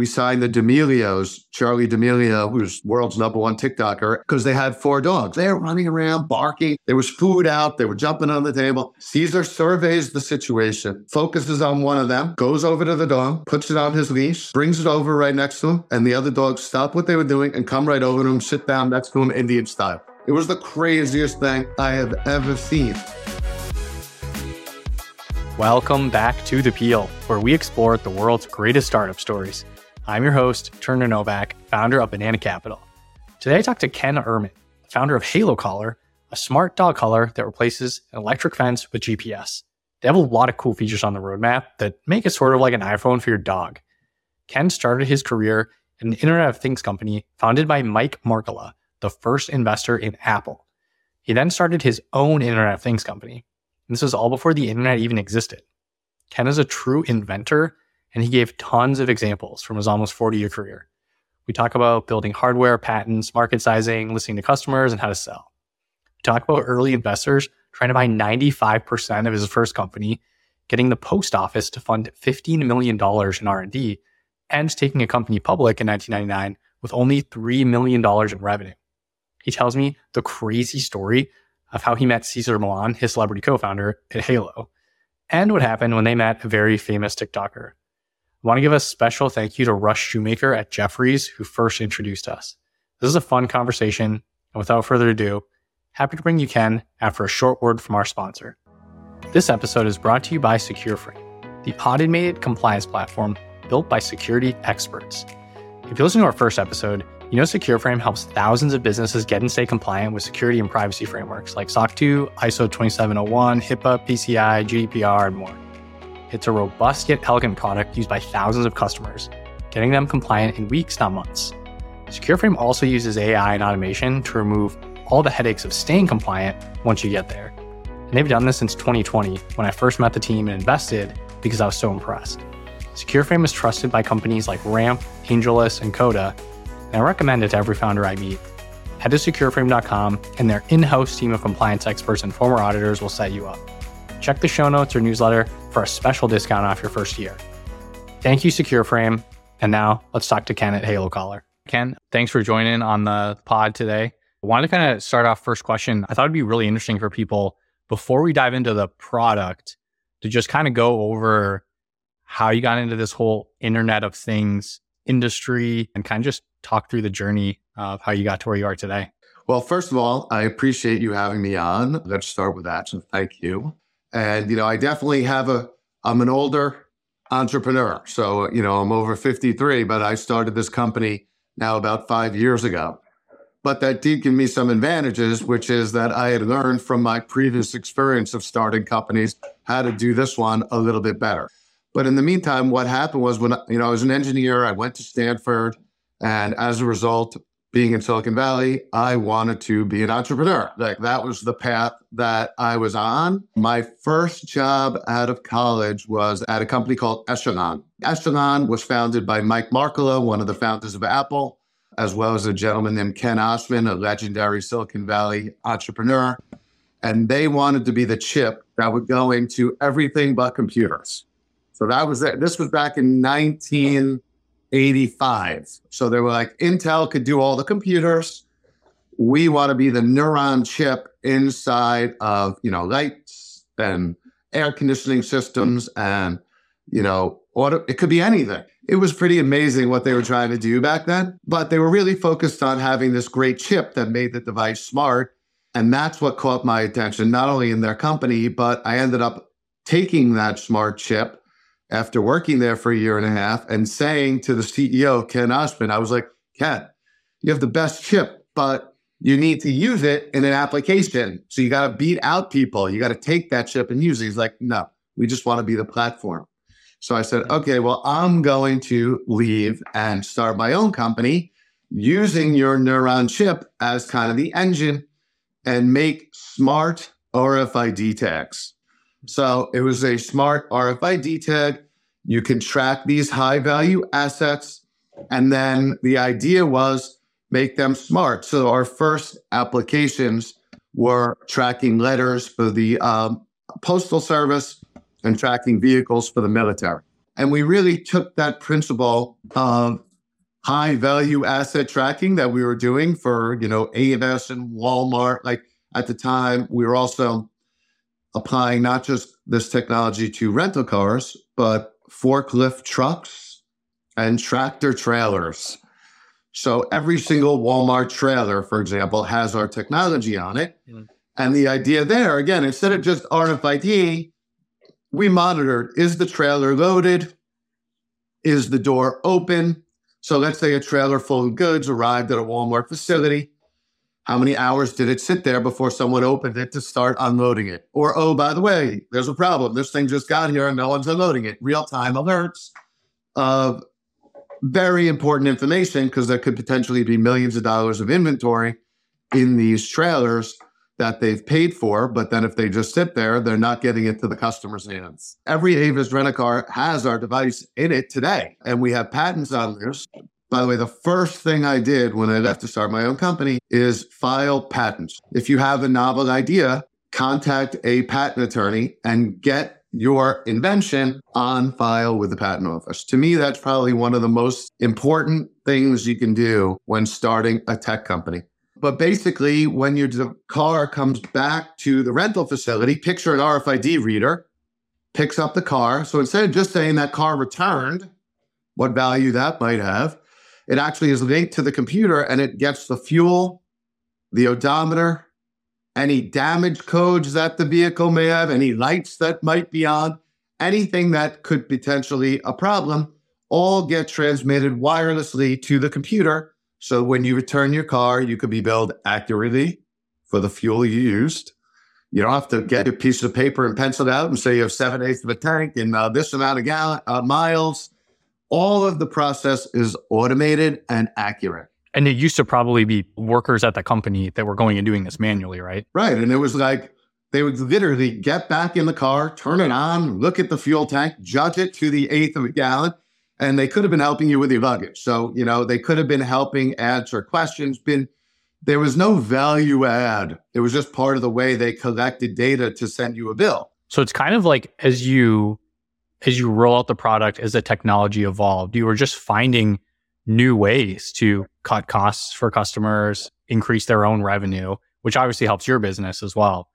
we signed the D'Amelios, Charli D'Amelio, who's world's number one TikToker, because they had four dogs. They were running around, barking. There was food out. They were jumping on the table. Cesar surveys the situation, focuses on one of them, goes over to the dog, puts it on his leash, brings it over right next to him, and the other dogs stop what they were doing and come right over to him, sit down next to him, Indian style. It was the craziest thing I have ever seen. Welcome back to The Peel, where we explore the world's greatest startup stories. I'm your host, Turner Novak, founder of Banana Capital. Today I talk to Ken Ehrman, founder of Halo Collar, a smart dog collar that replaces an electric fence with GPS. They have a lot of cool features on the roadmap that make it sort of like an iPhone for your dog. Ken started his career at an Internet of Things company founded by Mike Markkula, the first investor in Apple. He then started his own Internet of Things company, and this was all before the internet even existed. Ken is a true inventor, and he gave tons of examples from his almost 40 year career. We talk about building hardware, patents, market sizing, listening to customers, and how to sell. We talk about early investors trying to buy 95% of his first company, getting the post office to fund $15 million in R&D, and taking a company public in 1999 with only $3 million in revenue. He tells me the crazy story of how he met Cesar Millan, his celebrity co founder at Halo, and what happened when they met a very famous TikToker. I want to give a special thank you to Russ Shoemaker at Jefferies, who first introduced us. This is a fun conversation, and without further ado, happy to bring you Ken after a short word from our sponsor. This episode is brought to you by SecureFrame, the automated compliance platform built by security experts. If you listen to our first episode, you know, SecureFrame helps thousands of businesses get and stay compliant with security and privacy frameworks like SOC 2, ISO 2701, HIPAA, PCI, GDPR, and more. It's a robust yet elegant product used by thousands of customers, getting them compliant in weeks, not months. SecureFrame also uses AI and automation to remove all the headaches of staying compliant once you get there. And they've done this since 2020 when I first met the team and invested because I was so impressed. SecureFrame is trusted by companies like Ramp, AngelList, and Coda and I recommend it to every founder I meet. Head to secureframe.com, and their in house team of compliance experts and former auditors will set you up. Check the show notes or newsletter for a special discount off your first year. Thank you, SecureFrame. And now let's talk to Ken at Halo Collar. Ken, thanks for joining on the pod today. I wanted to kind of start off first question. I thought it'd be really interesting for people before we dive into the product to just kind of go over how you got into this whole Internet of Things industry and kind of just talk through the journey of how you got to where you are today. Well, first of all, I appreciate you having me on. Let's start with that. So thank you. And, you know, I definitely have a, I'm an older entrepreneur. So, you know, I'm over 53, but I started this company now about five years ago. But that did give me some advantages, which is that I had learned from my previous experience of starting companies how to do this one a little bit better. But in the meantime, what happened was when you know I was an engineer, I went to Stanford, and as a result, being in Silicon Valley, I wanted to be an entrepreneur. Like that was the path that I was on. My first job out of college was at a company called Echelon. Echelon was founded by Mike Markkula, one of the founders of Apple, as well as a gentleman named Ken Oshman, a legendary Silicon Valley entrepreneur. And they wanted to be the chip that would go into everything but computers. So that was it. This was back in 1985. So they were like, Intel could do all the computers. We want to be the neuron chip inside of, you know, lights and air conditioning systems and, you know, auto, it could be anything. It was pretty amazing what they were trying to do back then, but they were really focused on having this great chip that made the device smart. And that's what caught my attention, not only in their company, but I ended up taking that smart chip after working there for a year and a half and saying to the CEO, Ken Oshman, I was like, Ken, you have the best chip, but you need to use it in an application. So you got to beat out people. You got to take that chip and use it. He's like, no, we just want to be the platform. So I said, okay, well, I'm going to leave and start my own company using your neuron chip as kind of the engine and make smart RFID tags. So it was a smart RFID tag. You can track these high value assets. And then the idea was make them smart. So our first applications were tracking letters for the um, postal service and tracking vehicles for the military. And we really took that principle of high value asset tracking that we were doing for, you know, AMS and Walmart. Like at the time, we were also applying not just this technology to rental cars, but forklift trucks and tractor trailers. So every single Walmart trailer, for example, has our technology on it. Mm. And the idea there, again, instead of just RFID, we monitored is the trailer loaded? Is the door open? So let's say a trailer full of goods arrived at a Walmart facility. How many hours did it sit there before someone opened it to start unloading it? Or, oh, by the way, there's a problem. This thing just got here and no one's unloading it. Real time alerts of very important information because there could potentially be millions of dollars of inventory in these trailers that they've paid for. But then if they just sit there, they're not getting it to the customer's hands. Every Avis rent a car has our device in it today, and we have patents on this. By the way, the first thing I did when I left to start my own company is file patents. If you have a novel idea, contact a patent attorney and get your invention on file with the patent office. To me, that's probably one of the most important things you can do when starting a tech company. But basically, when your car comes back to the rental facility, picture an RFID reader, picks up the car. So instead of just saying that car returned, what value that might have, it actually is linked to the computer and it gets the fuel, the odometer, any damage codes that the vehicle may have, any lights that might be on, anything that could potentially a problem, all get transmitted wirelessly to the computer. So when you return your car, you could be billed accurately for the fuel you used. You don't have to get a piece of paper and pencil it out and say you have seven eighths of a tank and uh, this amount of uh, miles. All of the process is automated and accurate. And it used to probably be workers at the company that were going and doing this manually, right? Right. And it was like they would literally get back in the car, turn it on, look at the fuel tank, judge it to the eighth of a gallon, and they could have been helping you with your luggage. So, you know, they could have been helping answer questions, been there was no value add. It was just part of the way they collected data to send you a bill. So it's kind of like as you as you roll out the product as the technology evolved, you were just finding new ways to cut costs for customers, increase their own revenue, which obviously helps your business as well.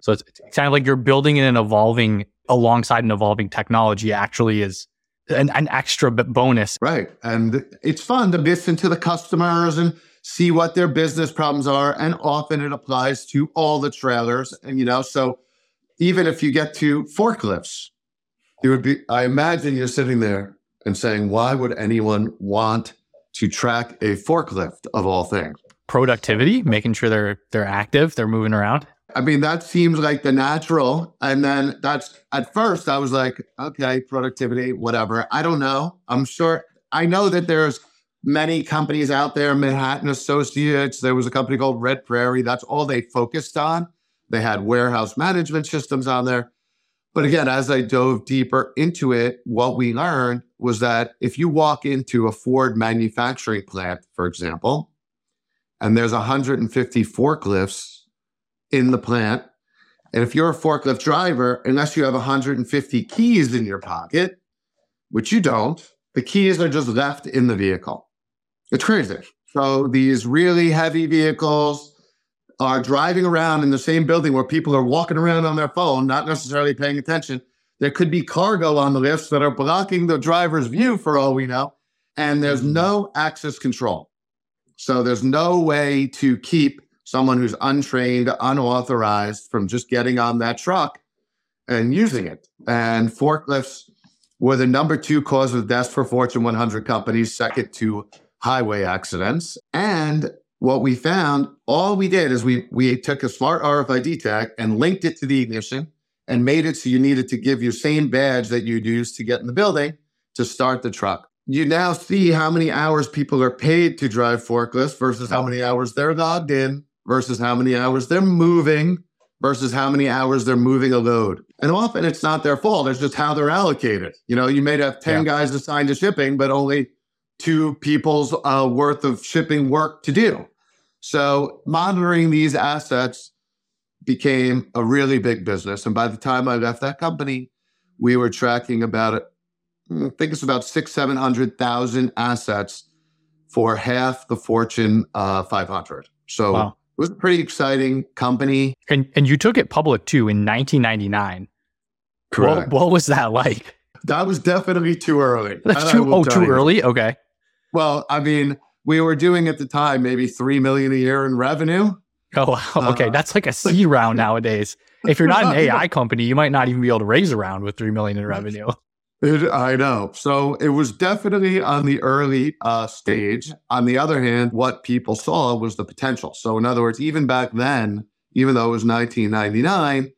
So it's, it's kind of like you're building an evolving alongside an evolving technology actually is an, an extra bonus. Right. And it's fun to listen to the customers and see what their business problems are. And often it applies to all the trailers. And, you know, so even if you get to forklifts, it would be, I imagine you're sitting there and saying, why would anyone want to track a forklift of all things? Productivity, making sure they're they're active, they're moving around. I mean, that seems like the natural. And then that's at first I was like, okay, productivity, whatever. I don't know. I'm sure I know that there's many companies out there, Manhattan Associates. There was a company called Red Prairie. That's all they focused on. They had warehouse management systems on there. But again, as I dove deeper into it, what we learned was that if you walk into a Ford manufacturing plant, for example, and there's 150 forklifts in the plant, and if you're a forklift driver, unless you have 150 keys in your pocket, which you don't, the keys are just left in the vehicle. It's crazy. So these really heavy vehicles, are driving around in the same building where people are walking around on their phone, not necessarily paying attention. There could be cargo on the lifts that are blocking the driver's view for all we know. And there's mm-hmm. no access control. So there's no way to keep someone who's untrained, unauthorized from just getting on that truck and using it. And forklifts were the number two cause of death for Fortune 100 companies, second to highway accidents. And what we found, all we did is we we took a smart RFID tag and linked it to the ignition and made it so you needed to give your same badge that you'd use to get in the building to start the truck. You now see how many hours people are paid to drive forklifts versus how many hours they're logged in versus how many hours they're moving versus how many hours they're moving a load. And often it's not their fault. It's just how they're allocated. You know, you may have 10 yeah. guys assigned to shipping, but only two people's uh, worth of shipping work to do. So monitoring these assets became a really big business. And by the time I left that company, we were tracking about I think it's about six, 700,000 assets for half the Fortune uh, 500. So wow. it was a pretty exciting company. And, and you took it public too in 1999. Correct. What, what was that like? That was definitely too early. That's too, oh, too you. early? Okay. Well, I mean, we were doing at the time maybe 3 million a year in revenue. Oh, wow. Okay. Uh, That's like a C round nowadays. If you're not an AI company, you might not even be able to raise a round with 3 million in revenue. It, I know. So it was definitely on the early uh, stage. On the other hand, what people saw was the potential. So, in other words, even back then, even though it was 1999,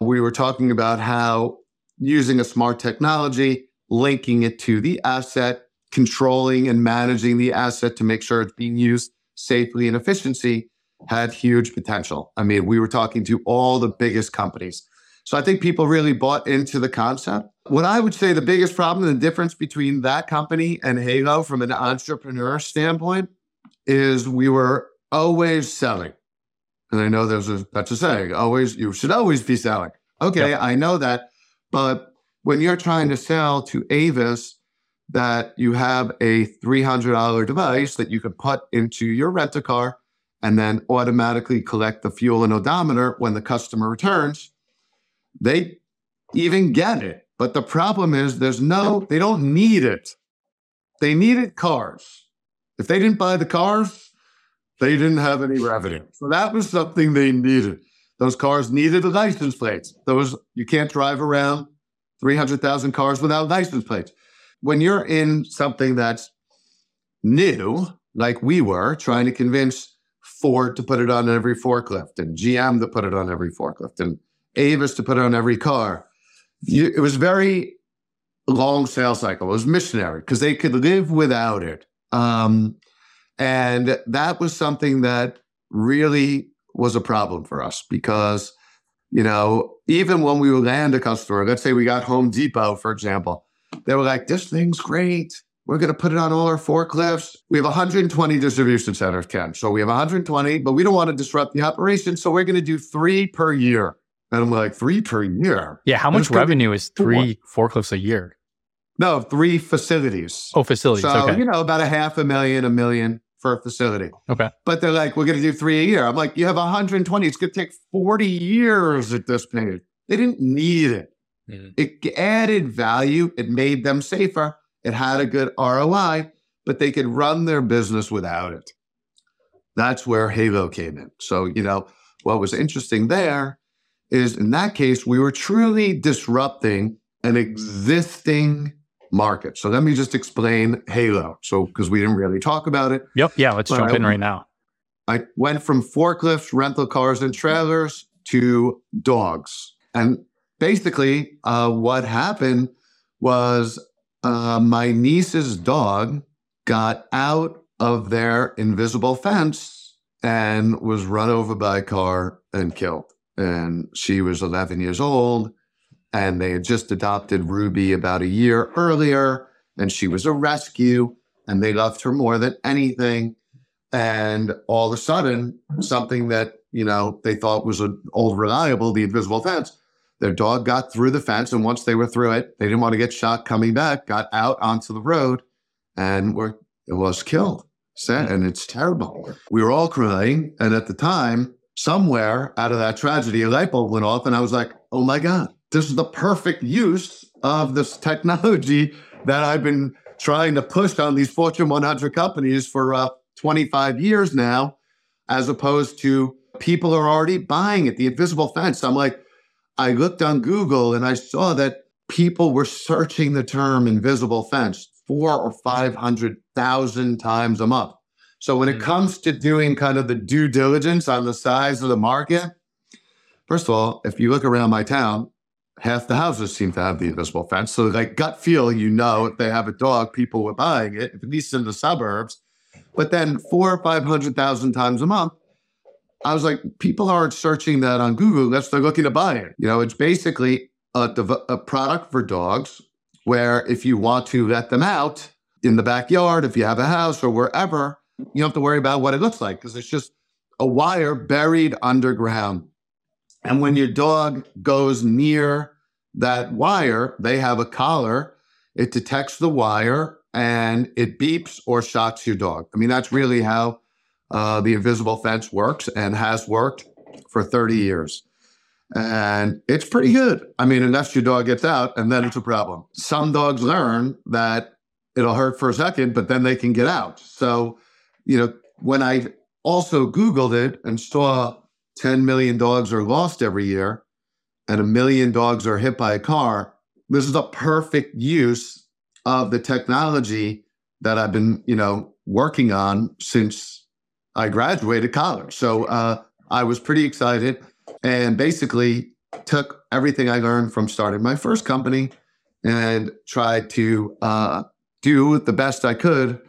we were talking about how using a smart technology, linking it to the asset, controlling and managing the asset to make sure it's being used safely and efficiency had huge potential. I mean, we were talking to all the biggest companies. So I think people really bought into the concept. What I would say the biggest problem, the difference between that company and Halo from an entrepreneur standpoint is we were always selling. And I know there's a that's a saying, always you should always be selling. Okay, yep. I know that. But when you're trying to sell to Avis that you have a $300 device that you could put into your rent a car and then automatically collect the fuel and odometer when the customer returns, they even get it. But the problem is there's no, they don't need it. They needed cars. If they didn't buy the cars, they didn't have any revenue. So that was something they needed. Those cars needed the license plates. Those you can't drive around 300,000 cars without license plates. When you're in something that's new, like we were, trying to convince Ford to put it on every forklift and GM to put it on every forklift and Avis to put it on every car, you, it was very long sales cycle. It was missionary because they could live without it. Um, and that was something that really was a problem for us because, you know, even when we would land a customer, let's say we got Home Depot, for example, they were like, this thing's great. We're going to put it on all our forklifts. We have 120 distribution centers, Ken. So we have 120, but we don't want to disrupt the operation. So we're going to do three per year. And I'm like, three per year? Yeah. How much revenue is three four. forklifts a year? No, three facilities. Oh, facilities. So, okay. you know, about a half a million, a million for a facility. Okay. But they're like, we're going to do three a year. I'm like, you have 120. It's going to take 40 years at this pace. They didn't need it. Mm-hmm. It added value. It made them safer. It had a good ROI, but they could run their business without it. That's where Halo came in. So, you know, what was interesting there is in that case, we were truly disrupting an existing market. So let me just explain Halo. So, because we didn't really talk about it. Yep. Yeah. Let's jump I, in right now. I went from forklifts, rental cars, and trailers to dogs. And basically, uh, what happened was uh, my niece's dog got out of their invisible fence and was run over by a car and killed. And she was 11 years old and they had just adopted Ruby about a year earlier, and she was a rescue, and they loved her more than anything. And all of a sudden, something that you know they thought was an old reliable, the invisible fence, their dog got through the fence, and once they were through it, they didn't want to get shot coming back. Got out onto the road, and were was killed. And it's terrible. We were all crying, and at the time, somewhere out of that tragedy, a light bulb went off, and I was like, "Oh my god!" this is the perfect use of this technology that I've been trying to push on these Fortune 100 companies for uh, 25 years now, as opposed to people are already buying it. The invisible fence. I'm like, I looked on Google and I saw that people were searching the term invisible fence four or 500,000 times a month. So when it hmm. comes to doing kind of the due diligence on the size of the market, first of all, if you look around my town, half the houses seem to have the invisible fence. So, like gut feel, you know, if they have a dog, people were buying it, at least in the suburbs. But then four or five hundred thousand times a month, I was like, people aren't searching that on Google unless they're looking to buy it. You know, it's basically a, a product for dogs where if you want to let them out in the backyard, if you have a house or wherever, you don't have to worry about what it looks like because it's just a wire buried underground and when your dog goes near that wire, they have a collar it detects the wire and it beeps or shocks your dog. I mean, that's really how uh, the invisible fence works and has worked for 30 years. And it's pretty good. I mean, unless your dog gets out and then it's a problem. Some dogs learn that it'll hurt for a second, but then they can get out. So, you know, when I also Googled it and saw 10 million dogs are lost every year and a million dogs are hit by a car, this is a perfect use of the technology that I've been, you know, working on since I graduated college. So uh, I was pretty excited and basically took everything I learned from starting my first company and tried to uh, do the best I could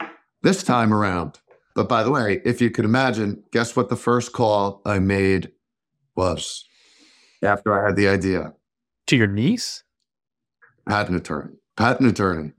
this time around. But by the way, if you could imagine, guess what the first call I made was after I had the idea? To your niece? Patent attorney. Patent attorney.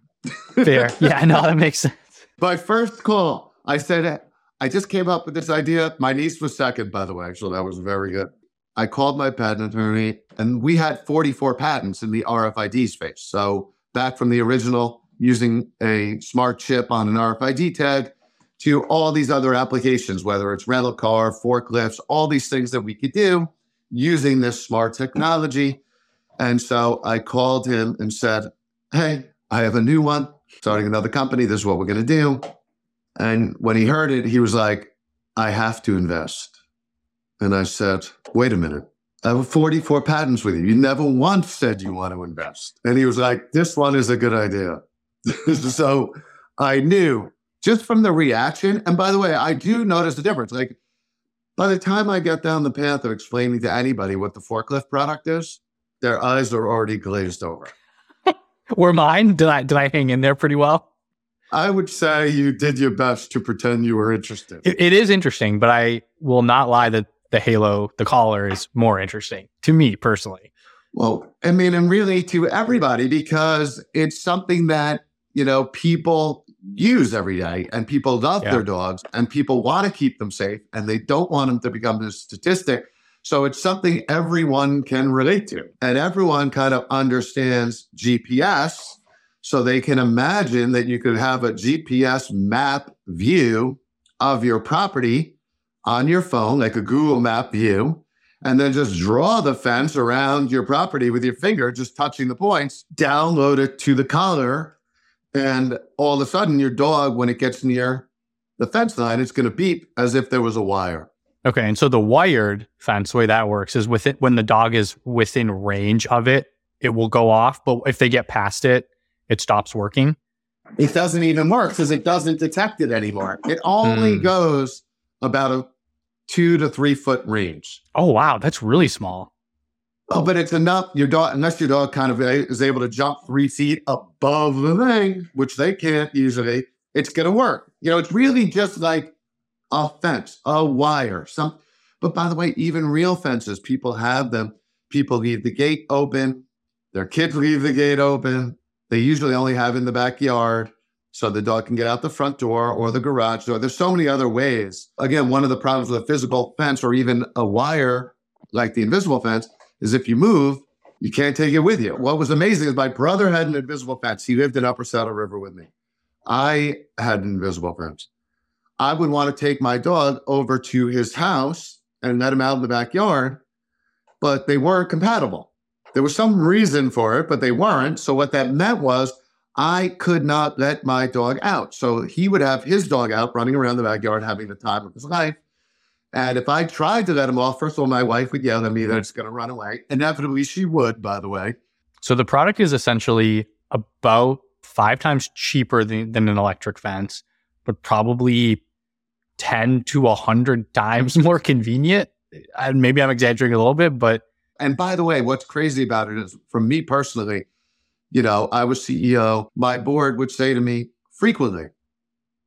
Fair. Yeah, I know that makes sense. My first call, I said, I just came up with this idea. My niece was second, by the way. Actually, that was very good. I called my patent attorney, and we had 44 patents in the RFID space. So, back from the original using a smart chip on an RFID tag to all these other applications, whether it's rental car, forklifts, all these things that we could do using this smart technology. And so I called him and said, Hey, I have a new one, starting another company. This is what we're going to do. And when he heard it, he was like, I have to invest. And I said, Wait a minute. I have 44 patents with you. You never once said you want to invest. And he was like, This one is a good idea. so I knew just from the reaction. And by the way, I do notice the difference. Like by the time I get down the path of explaining to anybody what the forklift product is, their eyes are already glazed over. Were mine? Did I did I hang in there pretty well? I would say you did your best to pretend you were interested. it, it is interesting, but I will not lie that the Halo, the collar, is more interesting to me personally. Well, I mean, and really to everybody because it's something that you know people use every day and people love yeah. their dogs and people want to keep them safe and they don't want them to become a statistic. So it's something everyone can relate to and everyone kind of understands GPS. So they can imagine that you could have a GPS map view of your property on your phone, like a Google map view, and then just draw the fence around your property with your finger, just touching the points, download it to the collar and all of a sudden, your dog, when it gets near the fence line, it's going to beep as if there was a wire. Okay. And so the wired fence, the way that works is with it, when the dog is within range of it, it will go off. But if they get past it, it stops working. It doesn't even work because it doesn't detect it anymore. It only mm. goes about a two to three foot range. Oh, wow. That's really small. Oh, but it's enough. Your dog, unless your dog kind of is able to jump three feet above the thing, which they can't usually, it's going to work. You know, it's really just like a fence, a wire, some. But by the way, even real fences, people have them. People leave the gate open. Their kids leave the gate open. They usually only have in the backyard so the dog can get out the front door or the garage door. There's so many other ways. Again, one of the problems with a physical fence or even a wire like the invisible fence is if you move, you can't take it with you. What was amazing is my brother had an invisible fence. He lived in Upper Saddle River with me. I had an invisible fence. I would want to take my dog over to his house and let him out in the backyard, but they weren't compatible. There was some reason for it, but they weren't. So what that meant was I could not let my dog out. So he would have his dog out running around the backyard having the time of his life. And if I tried to let him off, first of all, my wife would yell at me that it's going to run away. Inevitably, she would, by the way. So the product is essentially about five times cheaper than, than an electric fence, but probably 10 to 100 times more convenient. And maybe I'm exaggerating a little bit, but. And by the way, what's crazy about it is for me personally, you know, I was CEO, my board would say to me frequently,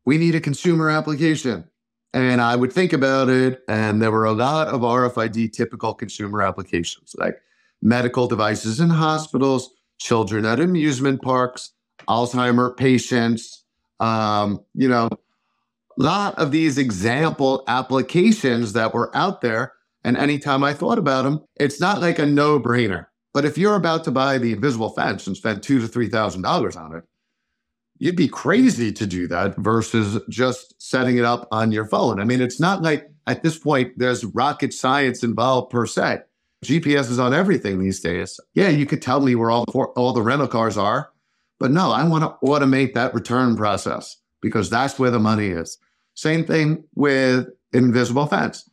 we need a consumer application. And I would think about it, and there were a lot of RFID typical consumer applications like medical devices in hospitals, children at amusement parks, Alzheimer patients, um, you know, a lot of these example applications that were out there. And anytime I thought about them, it's not like a no brainer. But if you're about to buy the invisible fence and spend two to three thousand dollars on it, you'd be crazy to do that versus just setting it up on your phone. I mean, it's not like at this point there's rocket science involved per se. GPS is on everything these days. Yeah, you could tell me where all all the rental cars are, but no, I want to automate that return process because that's where the money is. Same thing with invisible fence.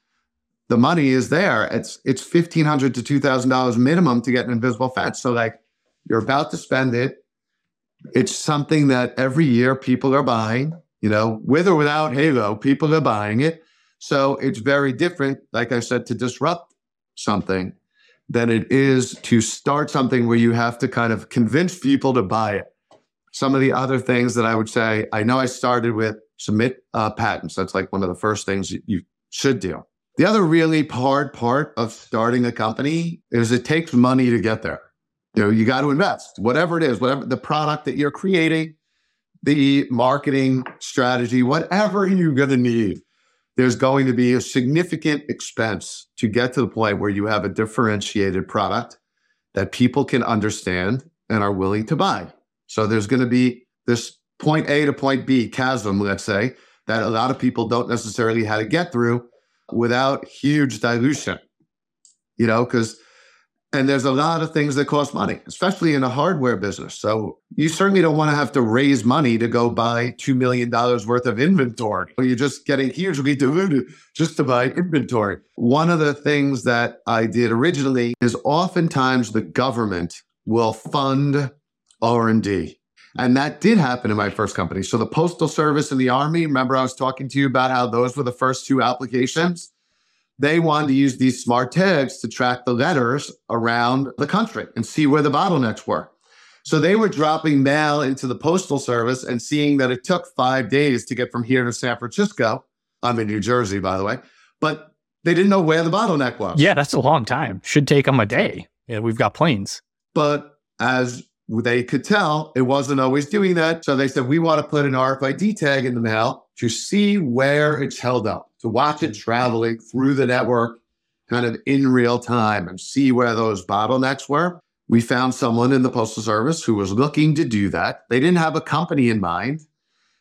The money is there. It's it's fifteen hundred to two thousand dollars minimum to get an invisible fence. So like you're about to spend it. It's something that every year people are buying. You know, with or without Halo, people are buying it. So it's very different, like I said, to disrupt something than it is to start something where you have to kind of convince people to buy it. Some of the other things that I would say, I know I started with submit uh, patents. That's like one of the first things you should do. The other really hard part of starting a company is it takes money to get there. You know, you got to invest, whatever it is, whatever the product that you're creating, the marketing strategy, whatever you're going to need. There's going to be a significant expense to get to the point where you have a differentiated product that people can understand and are willing to buy. So there's going to be this point A to point B chasm, let's say, that a lot of people don't necessarily how to get through without huge dilution. You know, because and there's a lot of things that cost money, especially in a hardware business. So you certainly don't want to have to raise money to go buy $2 million worth of inventory. Or you're just getting hugely diluted just to buy inventory. One of the things that I did originally is oftentimes the government will fund R&D. And that did happen in my first company. So the Postal Service and the Army, remember I was talking to you about how those were the first two applications? They wanted to use these smart tags to track the letters around the country and see where the bottlenecks were. So they were dropping mail into the Postal Service and seeing that it took five days to get from here to San Francisco. I'm in New Jersey, by the way, but they didn't know where the bottleneck was. Yeah, that's a long time. Should take them a day. Yeah, we've got planes. But as they could tell it wasn't always doing that. So they said, we want to put an RFID tag in the mail to see where it's held up, to watch it mm. traveling through the network kind of in real time and see where those bottlenecks were. We found someone in the Postal Service who was looking to do that. They didn't have a company in mind.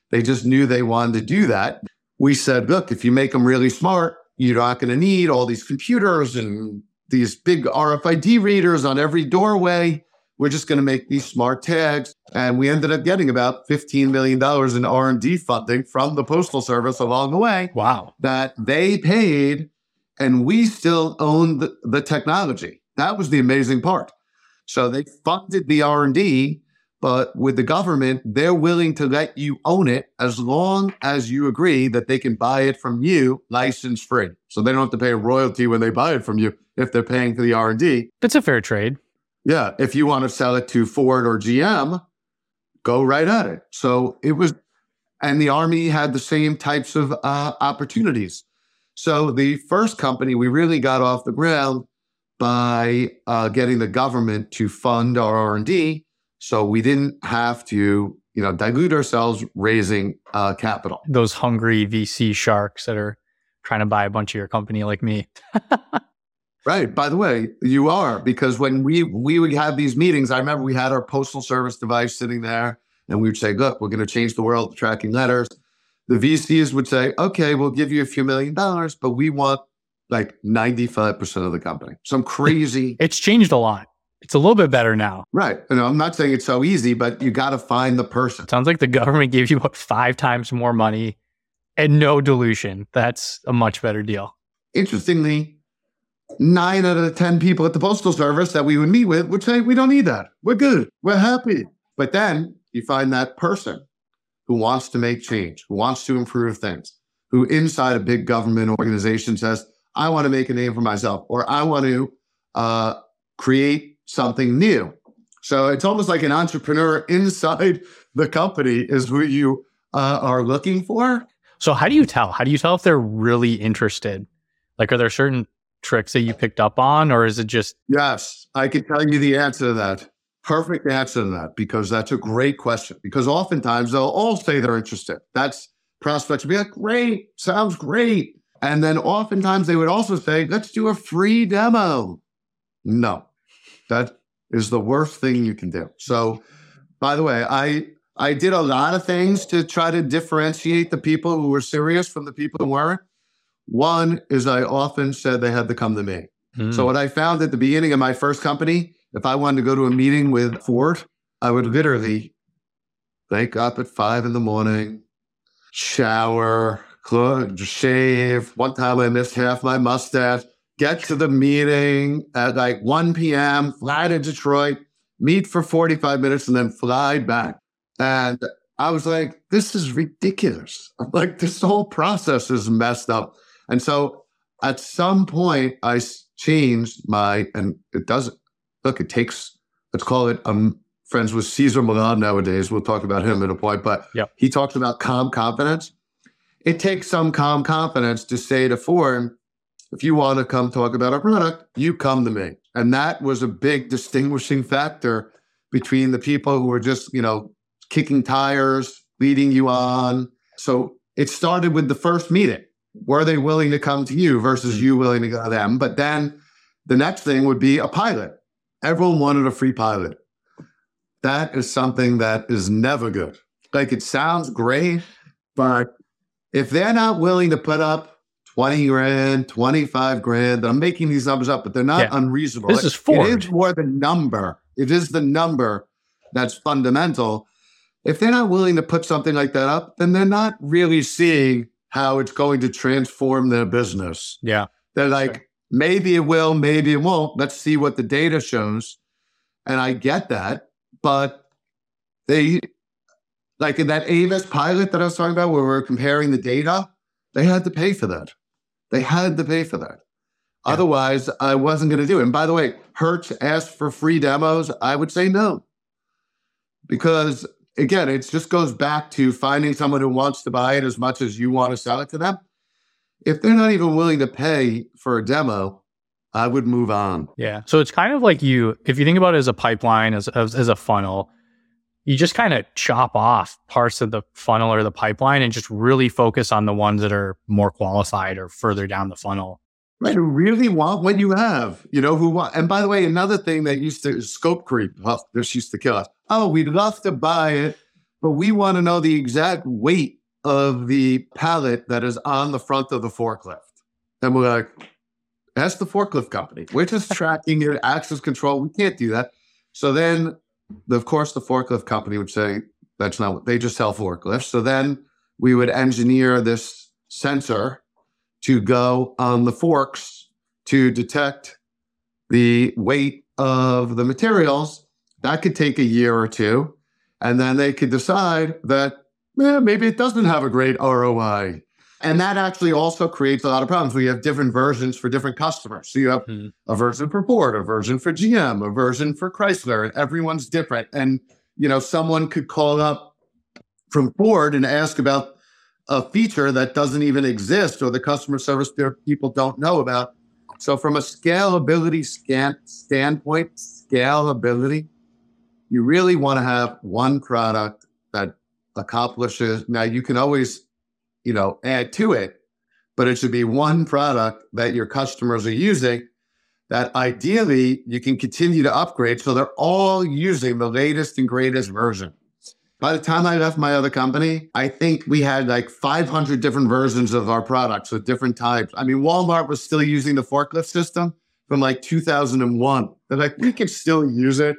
They just knew they wanted to do that. We said, look, if you make them really smart, you're not going to need all these computers and these big RFID readers on every doorway we're just going to make these smart tags and we ended up getting about 15 million dollars in r&d funding from the postal service along the way wow. that they paid and we still own the, the technology. That was the amazing part. So they funded the r&d but with the government they're willing to let you own it as long as you agree that they can buy it from you license free so they don't have to pay a royalty when they buy it from you if they're paying for the r&d that's a fair trade yeah. If you want to sell it to Ford or GM, go right at it. So it was, and the Army had the same types of uh, opportunities. So the first company, we really got off the ground by uh, getting the government to fund our R&D. So we didn't have to, you know, dilute ourselves raising uh, capital. Those hungry VC sharks that are trying to buy a bunch of your company like me. Right. By the way, you are because when we we would have these meetings, I remember we had our postal service device sitting there, and we would say, "Look, we're going to change the world tracking letters." The VCs would say, "Okay, we'll give you a few million dollars, but we want like ninety five percent of the company." Some crazy. it's changed a lot. It's a little bit better now. Right. You know, I'm not saying it's so easy, but you got to find the person. Sounds like the government gave you about five times more money and no dilution. That's a much better deal. Interestingly, nine out of the 10 people at the Postal Service that we would meet with would say, We don't need that. We're good. We're happy. But then you find that person who wants to make change, who wants to improve things, who inside a big government organization says, I want to make a name for myself, or I want to uh, create something new. So it's almost like an entrepreneur inside the company is who you uh, are looking for. So, how do you tell? How do you tell if they're really interested? Like, are there certain tricks that you picked up on, or is it just? Yes, I can tell you the answer to that. Perfect answer to that because that's a great question. Because oftentimes they'll all say they're interested. That's prospects will be like, great, sounds great. And then oftentimes they would also say, let's do a free demo. No, that is the worst thing you can do. So, by the way, I I did a lot of things to try to differentiate the people who were serious from the people who weren't. One is I often said they had to come to me. Mm. So what I found at the beginning of my first company, if I wanted to go to a meeting with Ford, I would literally wake up at five in the morning, shower, clothes, shave. One time I missed half my mustache. Get to the meeting at like 1 p.m., fly to Detroit, meet for 45 minutes, and then fly back. And I was like, this is ridiculous. like, this whole process is messed up. And so at some point, I changed my, and it doesn't, look, it takes, let's call it, I'm friends with Cesar Millan nowadays. We'll talk about him at a point, but yep. he talks about calm confidence. It takes some calm confidence to say to Ford, if you want to come talk about our product, you come to me. And that was a big distinguishing factor between the people who were just, you know, kicking tires, leading you on. So it started with the first meeting. Were they willing to come to you versus hmm. you willing to go to them? But then the next thing would be a pilot. Everyone wanted a free pilot. That is something that is never good. Like it sounds great, but if they're not willing to put up 20 grand, 25 grand, I'm making these numbers up, but they're not yeah. unreasonable. This is Ford. It is more the number. It is the number that's fundamental if they're not willing to put something like that up, then they're not really seeing how it's going to transform their business. Yeah. They're like, sure. maybe it will, maybe it won't. Let's see what the data shows. And I get that. But they, like in that Avis pilot that I was talking about, where we are comparing the data, they had to pay for that. They had to pay for that. Yeah. Otherwise, I wasn't going to do it. And by the way, Hertz asked for free demos. I would say no. Because again, it just goes back to finding someone who wants to buy it as much as you want to sell it to them. If they're not even willing to pay for a demo, I would move on. Yeah. So it's kind of like you, if you think about it as a pipeline, as, as, as a funnel, you just kind of chop off parts of the funnel or the pipeline and just really focus on the ones that are more qualified or further down the funnel. Right. Who really want what you have, you know, who want. And by the way, another thing that used to scope creep, well, this used to kill us oh, we'd love to buy it, but we want to know the exact weight of the pallet that is on the front of the forklift. And we're like, that's the forklift company. We're just tracking your access control. We can't do that. So then, of course, the forklift company would say, that's not what they just sell forklifts. So then we would engineer this sensor to go on the forks to detect the weight of the materials that could take a year or two. And then they could decide that eh, maybe it doesn't have a great ROI. And that actually also creates a lot of problems. We have different versions for different customers. So you have mm-hmm. a version for Ford, a version for GM, a version for Chrysler, and everyone's different. And, you know, someone could call up from Ford and ask about a feature that doesn't even exist or the customer service people don't know about. So from a scalability scan- standpoint, scalability you really want to have one product that accomplishes. Now you can always, you know, add to it, but it should be one product that your customers are using that ideally you can continue to upgrade so they're all using the latest and greatest version. By the time I left my other company, I think we had like 500 different versions of our products with different types. I mean, Walmart was still using the forklift system from like 2001. They're like, we can still use it.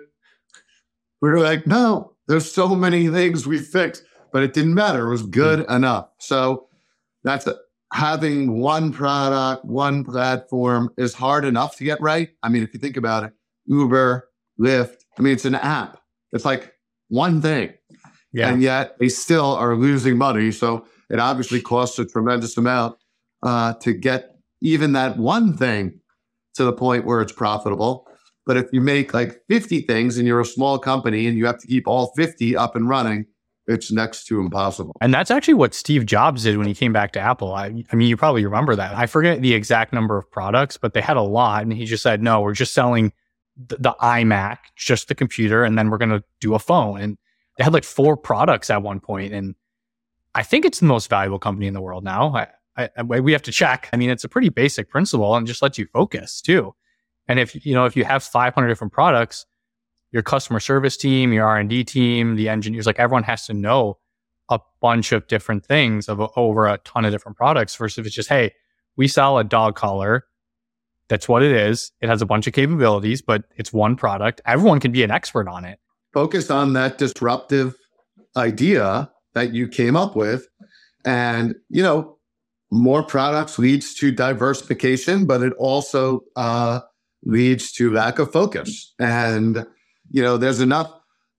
We were like, no, there's so many things we fixed, but it didn't matter. It was good mm-hmm. enough. So that's a, having one product, one platform is hard enough to get right. I mean, if you think about it, Uber, Lyft, I mean, it's an app. It's like one thing. Yeah. And yet they still are losing money. So it obviously costs a tremendous amount uh, to get even that one thing to the point where it's profitable. But if you make like 50 things and you're a small company and you have to keep all 50 up and running, it's next to impossible. And that's actually what Steve Jobs did when he came back to Apple. I, I, mean, you probably remember that. I forget the exact number of products, but they had a lot. And he just said, no, we're just selling the, the iMac, just the computer, and then we're going to do a phone. And they had like four products at one point, And I think it's the most valuable company in the world now. I, I, we have to check. I mean, it's a pretty basic principle and just lets you focus too. And if you know if you have 500 different products, your customer service team, your R&D team, the engineers, like everyone has to know a bunch of different things of, over a ton of different products versus if it's just, hey, we sell a dog collar. That's what it is. It has a bunch of capabilities, but it's one product. Everyone can be an expert on it. Focus on that disruptive idea that you came up with. And, you know, more products leads to diversification, but it also uh, leads to lack of focus. And, you know, there's enough,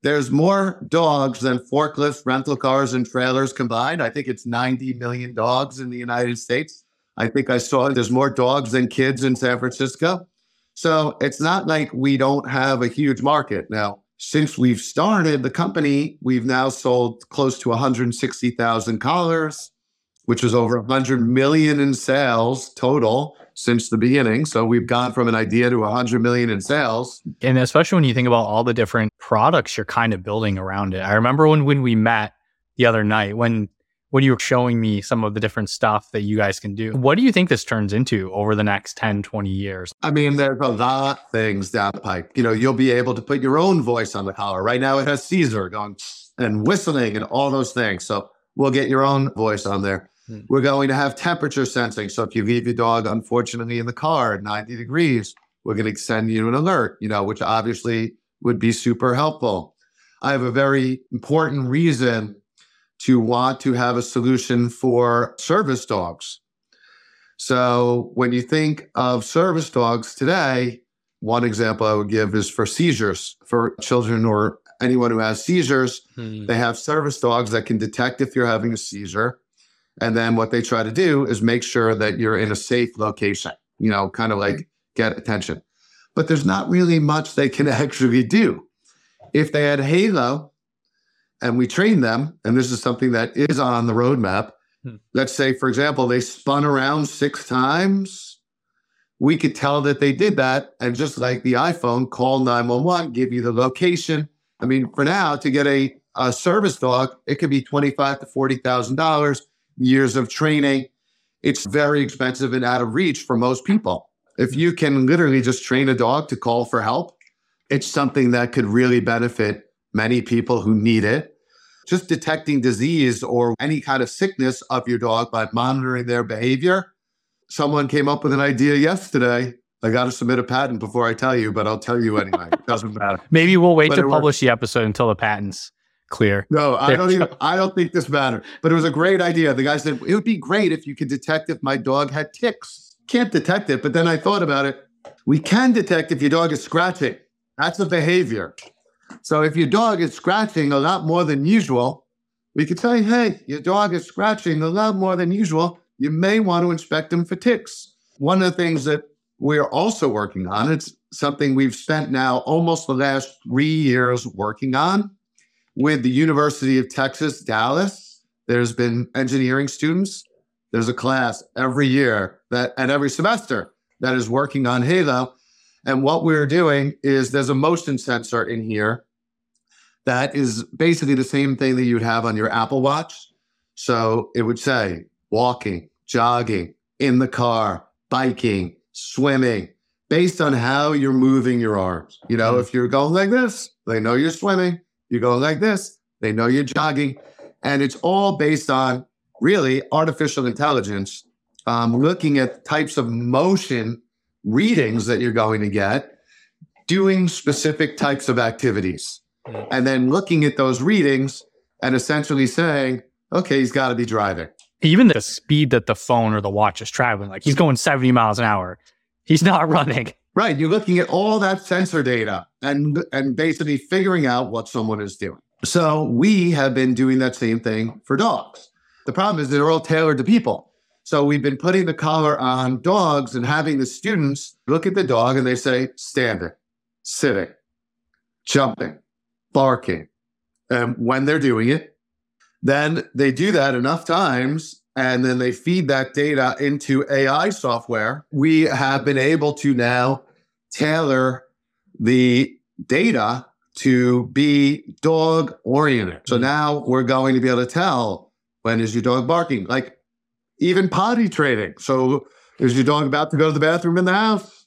there's more dogs than forklifts, rental cars, and trailers combined. I think it's 90 million dogs in the United States. I think I saw there's more dogs than kids in San Francisco. So it's not like we don't have a huge market. Now, since we've started the company, we've now sold close to 160,000 collars, which is over 100 million in sales total since the beginning. So we've gone from an idea to 100 million in sales. And especially when you think about all the different products you're kind of building around it. I remember when when we met the other night when when you were showing me some of the different stuff that you guys can do. What do you think this turns into over the next 10, 20 years? I mean, there's a lot of things down the pipe. You know, you'll be able to put your own voice on the collar. Right now it has Cesar going and whistling and all those things. So we'll get your own voice on there. Hmm. We're going to have temperature sensing. So if you leave your dog, unfortunately, in the car at 90 degrees, we're going to send you an alert, you know, which obviously would be super helpful. I have a very important reason to want to have a solution for service dogs. So when you think of service dogs today, one example I would give is for seizures for children or anyone who has seizures. Hmm. They have service dogs that can detect if you're having a seizure. And then what they try to do is make sure that you're in a safe location, you know, kind of like get attention. But there's not really much they can actually do. If they had Halo, and we train them, and this is something that is on the roadmap. Hmm. Let's say, for example, they spun around six times. We could tell that they did that, and just like the iPhone, call 911, give you the location. I mean, for now, to get a, a service dog, it could be twenty-five to forty thousand dollars, years of training. It's very expensive and out of reach for most people. If you can literally just train a dog to call for help, it's something that could really benefit many people who need it. Just detecting disease or any kind of sickness of your dog by monitoring their behavior. Someone came up with an idea yesterday. I got to submit a patent before I tell you, but I'll tell you anyway. It doesn't matter. Maybe we'll wait but to publish works. the episode until the patent's clear. No, I don't even I don't think this matters. But it was a great idea. The guy said it would be great if you could detect if my dog had ticks. Can't detect it, but then I thought about it. We can detect if your dog is scratching. That's a behavior. So if your dog is scratching a lot more than usual, we could say, hey, your dog is scratching a lot more than usual. You may want to inspect them for ticks. One of the things that we're also working on, it's something we've spent now almost the last three years working on with the University of Texas, Dallas. There's been engineering students. There's a class every year that and every semester that is working on Halo. And what we're doing is there's a motion sensor in here that is basically the same thing that you'd have on your Apple Watch. So it would say walking, jogging, in the car, biking, swimming, based on how you're moving your arms. You know, mm-hmm. if you're going like this, they know you're swimming. You go like this, they know you're jogging. And it's all based on really artificial intelligence, um, looking at types of motion readings that you're going to get, doing specific types of activities, and then looking at those readings and essentially saying, okay, he's got to be driving. Even the speed that the phone or the watch is traveling, like he's going 70 miles an hour, he's not running. Right. You're looking at all that sensor data and and basically figuring out what someone is doing. So we have been doing that same thing for dogs. The problem is they're all tailored to people. So we've been putting the collar on dogs and having the students look at the dog and they say, standing, sitting, jumping, barking. And when they're doing it, then they do that enough times and then they feed that data into AI software. We have been able to now tailor the data to be dog oriented. So mm-hmm. now we're going to be able to tell when is your dog barking? Like even potty training. So is your dog about to go to the bathroom in the house?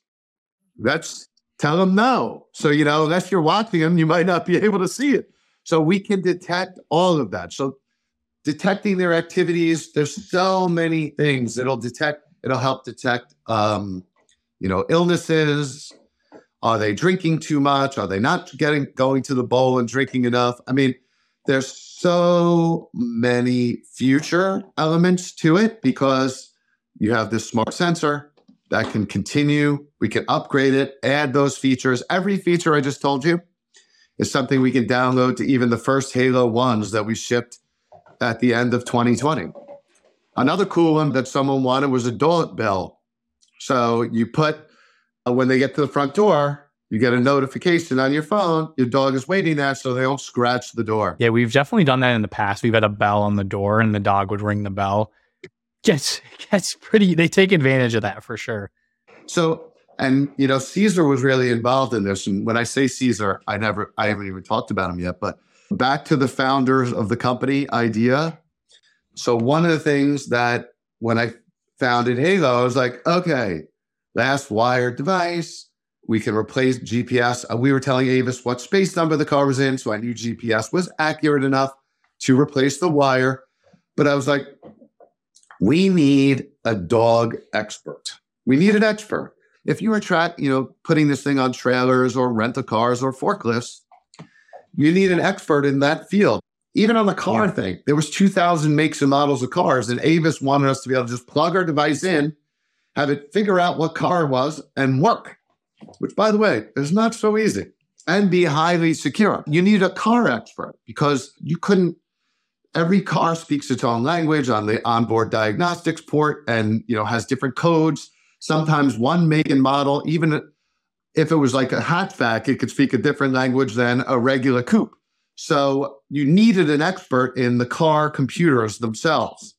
That's tell them no. So, you know, unless you're watching them, you might not be able to see it. So we can detect all of that. So detecting their activities, there's so many things that'll detect. It'll help detect, um, you know, illnesses. Are they drinking too much? Are they not getting going to the bowl and drinking enough? I mean, there's so many future elements to it because you have this smart sensor that can continue. We can upgrade it, add those features. Every feature I just told you is something we can download to even the first Halo ones that we shipped at the end of 2020. Another cool one that someone wanted was a doorbell. So you put, uh, when they get to the front door, you get a notification on your phone. Your dog is waiting there so they don't scratch the door. Yeah, we've definitely done that in the past. We've had a bell on the door and the dog would ring the bell. Gets gets pretty they take advantage of that for sure. So and you know, Cesar was really involved in this. And when I say Cesar, I never I haven't even talked about him yet, but back to the founders of the company idea. So one of the things that when I founded Halo, I was like, okay, last wired device, we can replace GPS. Uh, we were telling Avis what space number the car was in, so I knew GPS was accurate enough to replace the wire. But I was like, we need a dog expert. We need an expert. If you are tra- you know, putting this thing on trailers or rental cars or forklifts, you need an expert in that field. Even on the car yeah. thing, there was 2,000 makes and models of cars, and Avis wanted us to be able to just plug our device in, have it figure out what car it was, and work. Which, by the way, is not so easy, and be highly secure. You need a car expert because you couldn't. Every car speaks its own language on the onboard diagnostics port, and you know has different codes. Sometimes one make and model, even if it was like a hatchback, it could speak a different language than a regular coupe. So you needed an expert in the car computers themselves.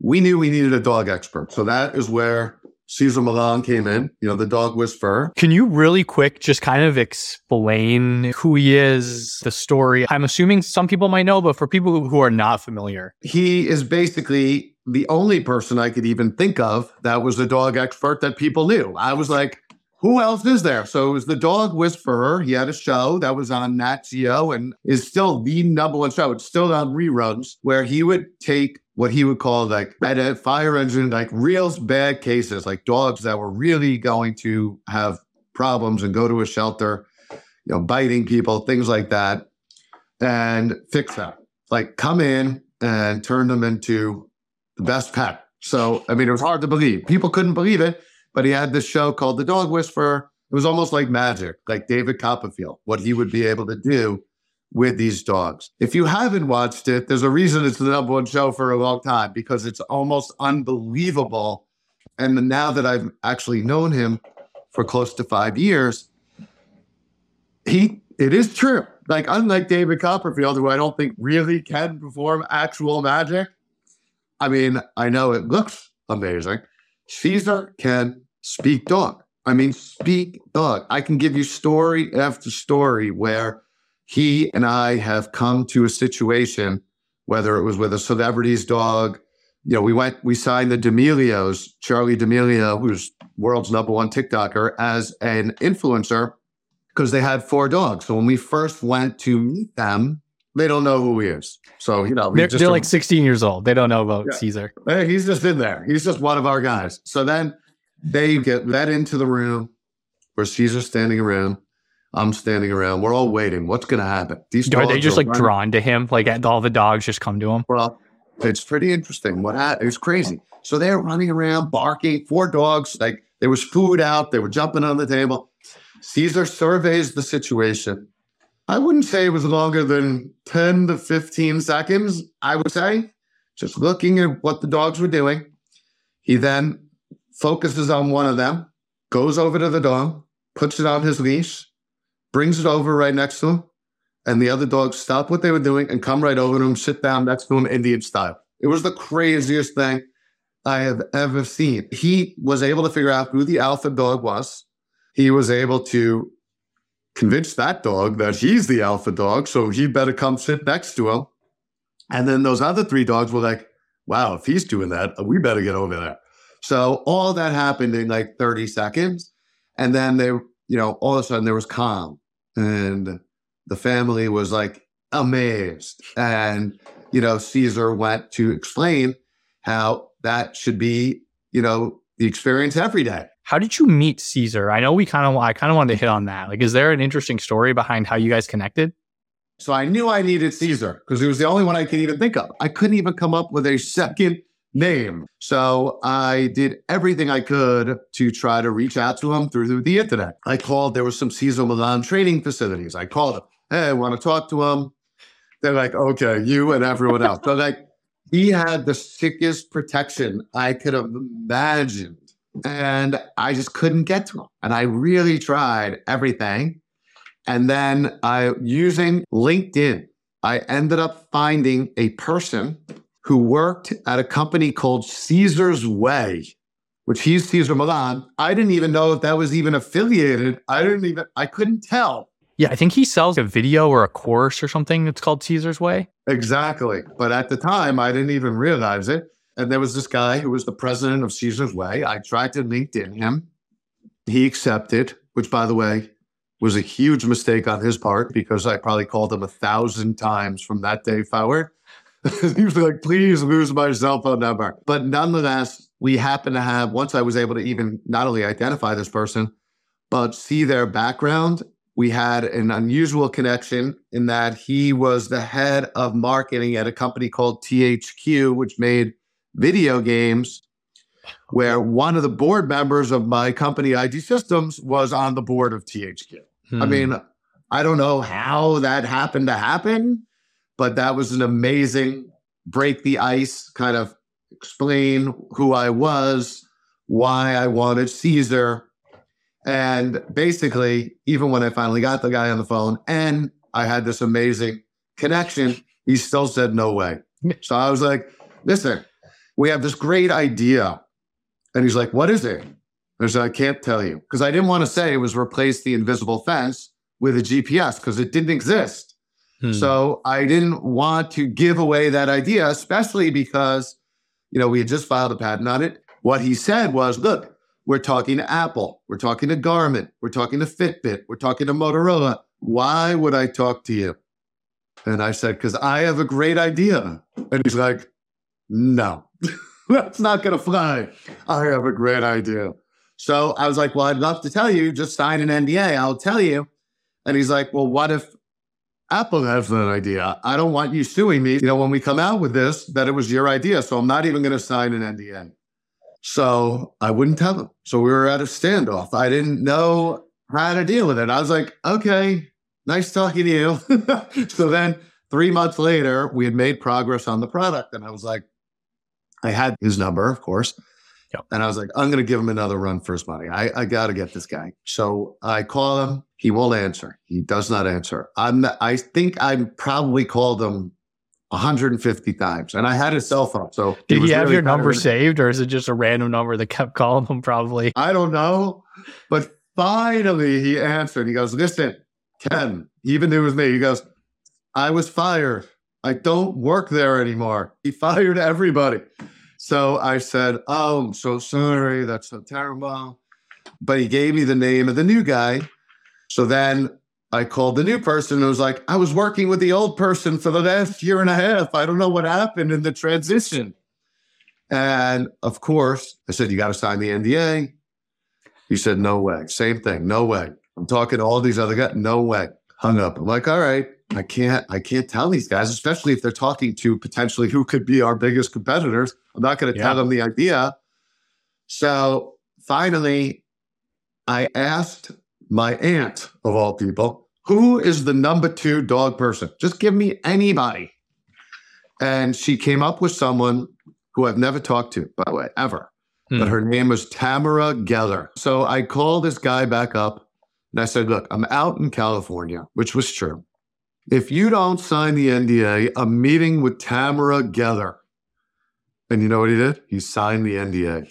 We knew we needed a dog expert. So that is where Cesar Millan came in, you know, the dog whisperer. Can you really quick just kind of explain who he is, the story? I'm assuming some people might know, but for people who are not familiar, he is basically the only person I could even think of that was a dog expert that people knew. I was like, who else is there? So it was the Dog Whisperer. He had a show that was on Nat Geo and is still the number one show. It's still on reruns where he would take what he would call like at a fire engine, like real bad cases, like dogs that were really going to have problems and go to a shelter, you know, biting people, things like that, and fix them. Like come in and turn them into the best pet. So, I mean, it was hard to believe. People couldn't believe it but he had this show called The Dog Whisperer. It was almost like magic, like David Copperfield, what he would be able to do with these dogs. If you haven't watched it, there's a reason it's the number one show for a long time because it's almost unbelievable. And now that I've actually known him for close to five years, he it is true. Like unlike David Copperfield, who I don't think really can perform actual magic. I mean, I know it looks amazing. Cesar can speak dog. I mean, speak dog. I can give you story after story where he and I have come to a situation, whether it was with a celebrity's dog. You know, we went, we signed the D'Amelios, Charli D'Amelio, who's world's number one TikToker, as an influencer because they had four dogs. So when we first went to meet them, they don't know who he is. So, you know, they're, they're like 16 years old. They don't know about yeah. Cesar. Hey, he's just in there. He's just one of our guys. So then they get let into the room where Cesar's standing around. I'm standing around. We're all waiting. What's going to happen? These are they just are like running. drawn to him? Like all the dogs just come to him? Well, it's pretty interesting. What happened? It's crazy. So they're running around, barking. Four dogs. Like there was food out. They were jumping on the table. Cesar surveys the situation I wouldn't say it was longer than 10 to 15 seconds, I would say, just looking at what the dogs were doing. He then focuses on one of them, goes over to the dog, puts it on his leash, brings it over right next to him, and the other dogs stop what they were doing and come right over to him, sit down next to him, Indian style. It was the craziest thing I have ever seen. He was able to figure out who the alpha dog was. He was able to convince that dog that he's the alpha dog, so he better come sit next to him. And then those other three dogs were like, wow, if he's doing that, we better get over there. So all that happened in like 30 seconds. And then they, you know, all of a sudden there was calm and the family was like amazed. And, you know, Cesar went to explain how that should be, you know, the experience every day. How did you meet Cesar? I know we kind of, I kind of wanted to hit on that. Like, is there an interesting story behind how you guys connected? So I knew I needed Cesar because he was the only one I could even think of. I couldn't even come up with a second name. So I did everything I could to try to reach out to him through the internet. I called, there was some Cesar Millan training facilities. I called them, hey, I want to talk to him. They're like, okay, you and everyone else. So like, he had the sickest protection I could have imagined. And I just couldn't get to him. And I really tried everything. And then I, using LinkedIn, I ended up finding a person who worked at a company called Cesar's Way, which he's Cesar Millan. I didn't even know if that was even affiliated. I didn't even, I couldn't tell. Yeah, I think he sells a video or a course or something that's called Cesar's Way. Exactly. But at the time, I didn't even realize it. And there was this guy who was the president of Cesar's Way. I tried to LinkedIn him. He accepted, which, by the way, was a huge mistake on his part because I probably called him a thousand times from that day forward. he was like, please lose my cell phone number. But nonetheless, we happened to have, once I was able to even not only identify this person, but see their background, we had an unusual connection in that he was the head of marketing at a company called THQ, which made video games, where one of the board members of my company, ID Systems, was on the board of THQ. Hmm. I mean, I don't know how that happened to happen, but that was an amazing break the ice, kind of explain who I was, why I wanted Cesar. And basically, even when I finally got the guy on the phone and I had this amazing connection, he still said no way. So I was like, listen, we have this great idea. And he's like, what is it? I said, I can't tell you. Because I didn't want to say it was replace the invisible fence with a GPS because it didn't exist. Hmm. So I didn't want to give away that idea, especially because, you know, we had just filed a patent on it. What he said was, look, we're talking to Apple, we're talking to Garmin, we're talking to Fitbit, we're talking to Motorola. Why would I talk to you? And I said, because I have a great idea. And he's like, no, that's not going to fly. I have a great idea. So I was like, well, I'd love to tell you, just sign an NDA. I'll tell you. And he's like, well, what if Apple has an idea? I don't want you suing me, you know, when we come out with this, that it was your idea. So I'm not even going to sign an NDA. So I wouldn't tell them. So we were at a standoff. I didn't know how to deal with it. I was like, okay, nice talking to you. so then three months later, we had made progress on the product. And I was like, I had his number, of course. Yep. And I was like, I'm going to give him another run for his money. I, I got to get this guy. So I call him. He won't answer. He does not answer. I'm. I think I probably called him 150 times, and I had his cell phone. So did he have really your number saved, or is it just a random number that kept calling him? Probably. I don't know, but finally he answered. He goes, "Listen, Ken." Even knew it was me. He goes, "I was fired. I don't work there anymore." He fired everybody. So I said, Oh, I'm so sorry. That's so terrible. But he gave me the name of the new guy. So then I called the new person and was like, I was working with the old person for the last year and a half. I don't know what happened in the transition. And of course, I said, You got to sign the NDA. He said, No way. Same thing. No way. I'm talking to all these other guys. No way. Hung up. I'm like, All right. I can't I can't tell these guys, especially if they're talking to potentially who could be our biggest competitors. I'm not going to yeah. tell them the idea. So finally, I asked my aunt of all people, who is the number two dog person? Just give me anybody. And she came up with someone who I've never talked to, by the way, ever. Hmm. But her name was Tamara Geller. So I called this guy back up and I said, Look, I'm out in California, which was true. If you don't sign the NDA, I'm meeting with Tamara Geller. And you know what he did? He signed the NDA.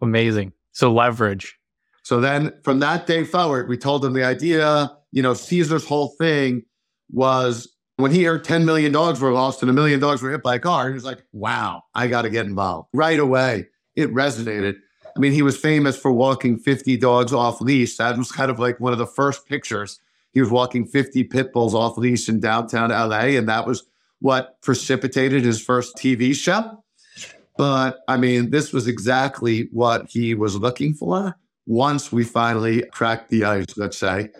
Amazing. So leverage. So then from that day forward, we told him the idea, you know, Cesar's whole thing was when he heard $10 million were lost and a million dollars were hit by a car, he was like, wow, I got to get involved right away. It resonated. I mean, he was famous for walking 50 dogs off leash. That was kind of like one of the first pictures. He was walking 50 pit bulls off leash in downtown LA, and that was what precipitated his first TV show. But I mean, this was exactly what he was looking for once we finally cracked the ice, let's say.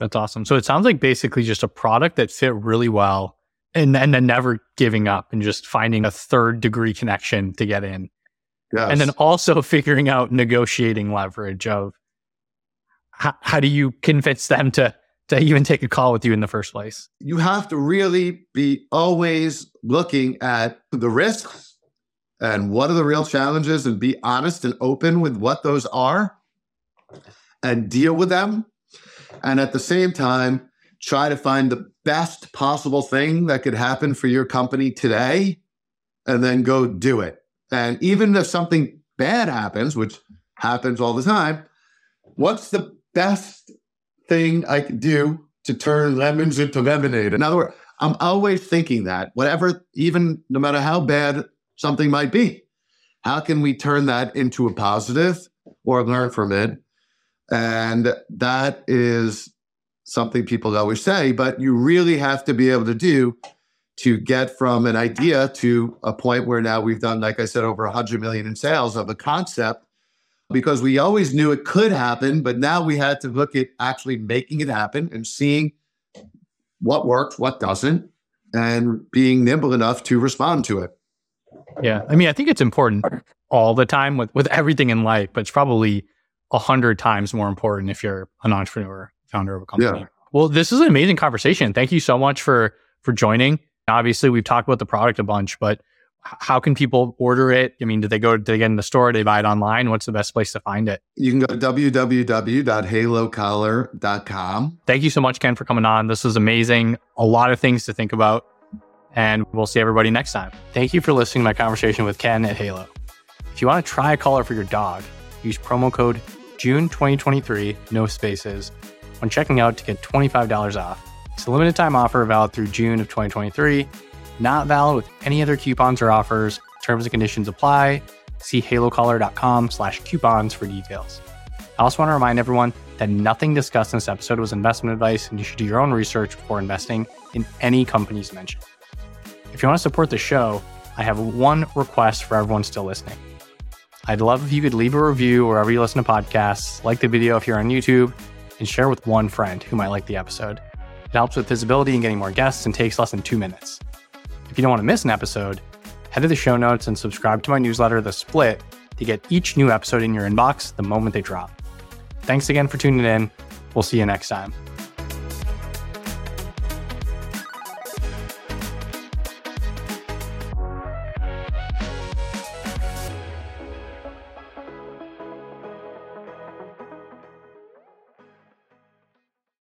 That's awesome. So it sounds like basically just a product that fit really well and, and then never giving up and just finding a third degree connection to get in. Yes. And then also figuring out negotiating leverage of how, how do you convince them to to even take a call with you in the first place? You have to really be always looking at the risks and what are the real challenges and be honest and open with what those are and deal with them. And at the same time, try to find the best possible thing that could happen for your company today and then go do it. And even if something bad happens, which happens all the time, what's the best thing I can do to turn lemons into lemonade? In other words, I'm always thinking that whatever, even no matter how bad something might be, how can we turn that into a positive or learn from it? And that is something people always say, but you really have to be able to do to get from an idea to a point where now we've done, like I said, over 100 million in sales of a concept because we always knew it could happen, but now we had to look at actually making it happen and seeing what works, what doesn't, and being nimble enough to respond to it. Yeah. I mean, I think it's important all the time with, with everything in life, but it's probably a hundred times more important if you're an entrepreneur, founder of a company. Yeah. Well, this is an amazing conversation. Thank you so much for for joining. Obviously, we've talked about the product a bunch, but how can people order it? I mean, do they go, do they get in the store? Do they buy it online? What's the best place to find it? You can go to www.halocollar.com. Thank you so much, Ken, for coming on. This was amazing. A lot of things to think about. And we'll see everybody next time. Thank you for listening to my conversation with Ken at Halo. If you want to try a collar for your dog, use promo code June 2023, no spaces, when checking out to get $25 off. It's a limited time offer valid through June of 2023, not valid with any other coupons or offers. Terms and conditions apply. See halocollar.com slash coupons for details. I also want to remind everyone that nothing discussed in this episode was investment advice and you should do your own research before investing in any companies mentioned. If you want to support the show, I have one request for everyone still listening. I'd love if you could leave a review wherever you listen to podcasts, like the video if you're on YouTube, and share with one friend who might like the episode. It helps with visibility and getting more guests and takes less than two minutes. If you don't want to miss an episode, head to the show notes and subscribe to my newsletter, The Split, to get each new episode in your inbox the moment they drop. Thanks again for tuning in. We'll see you next time.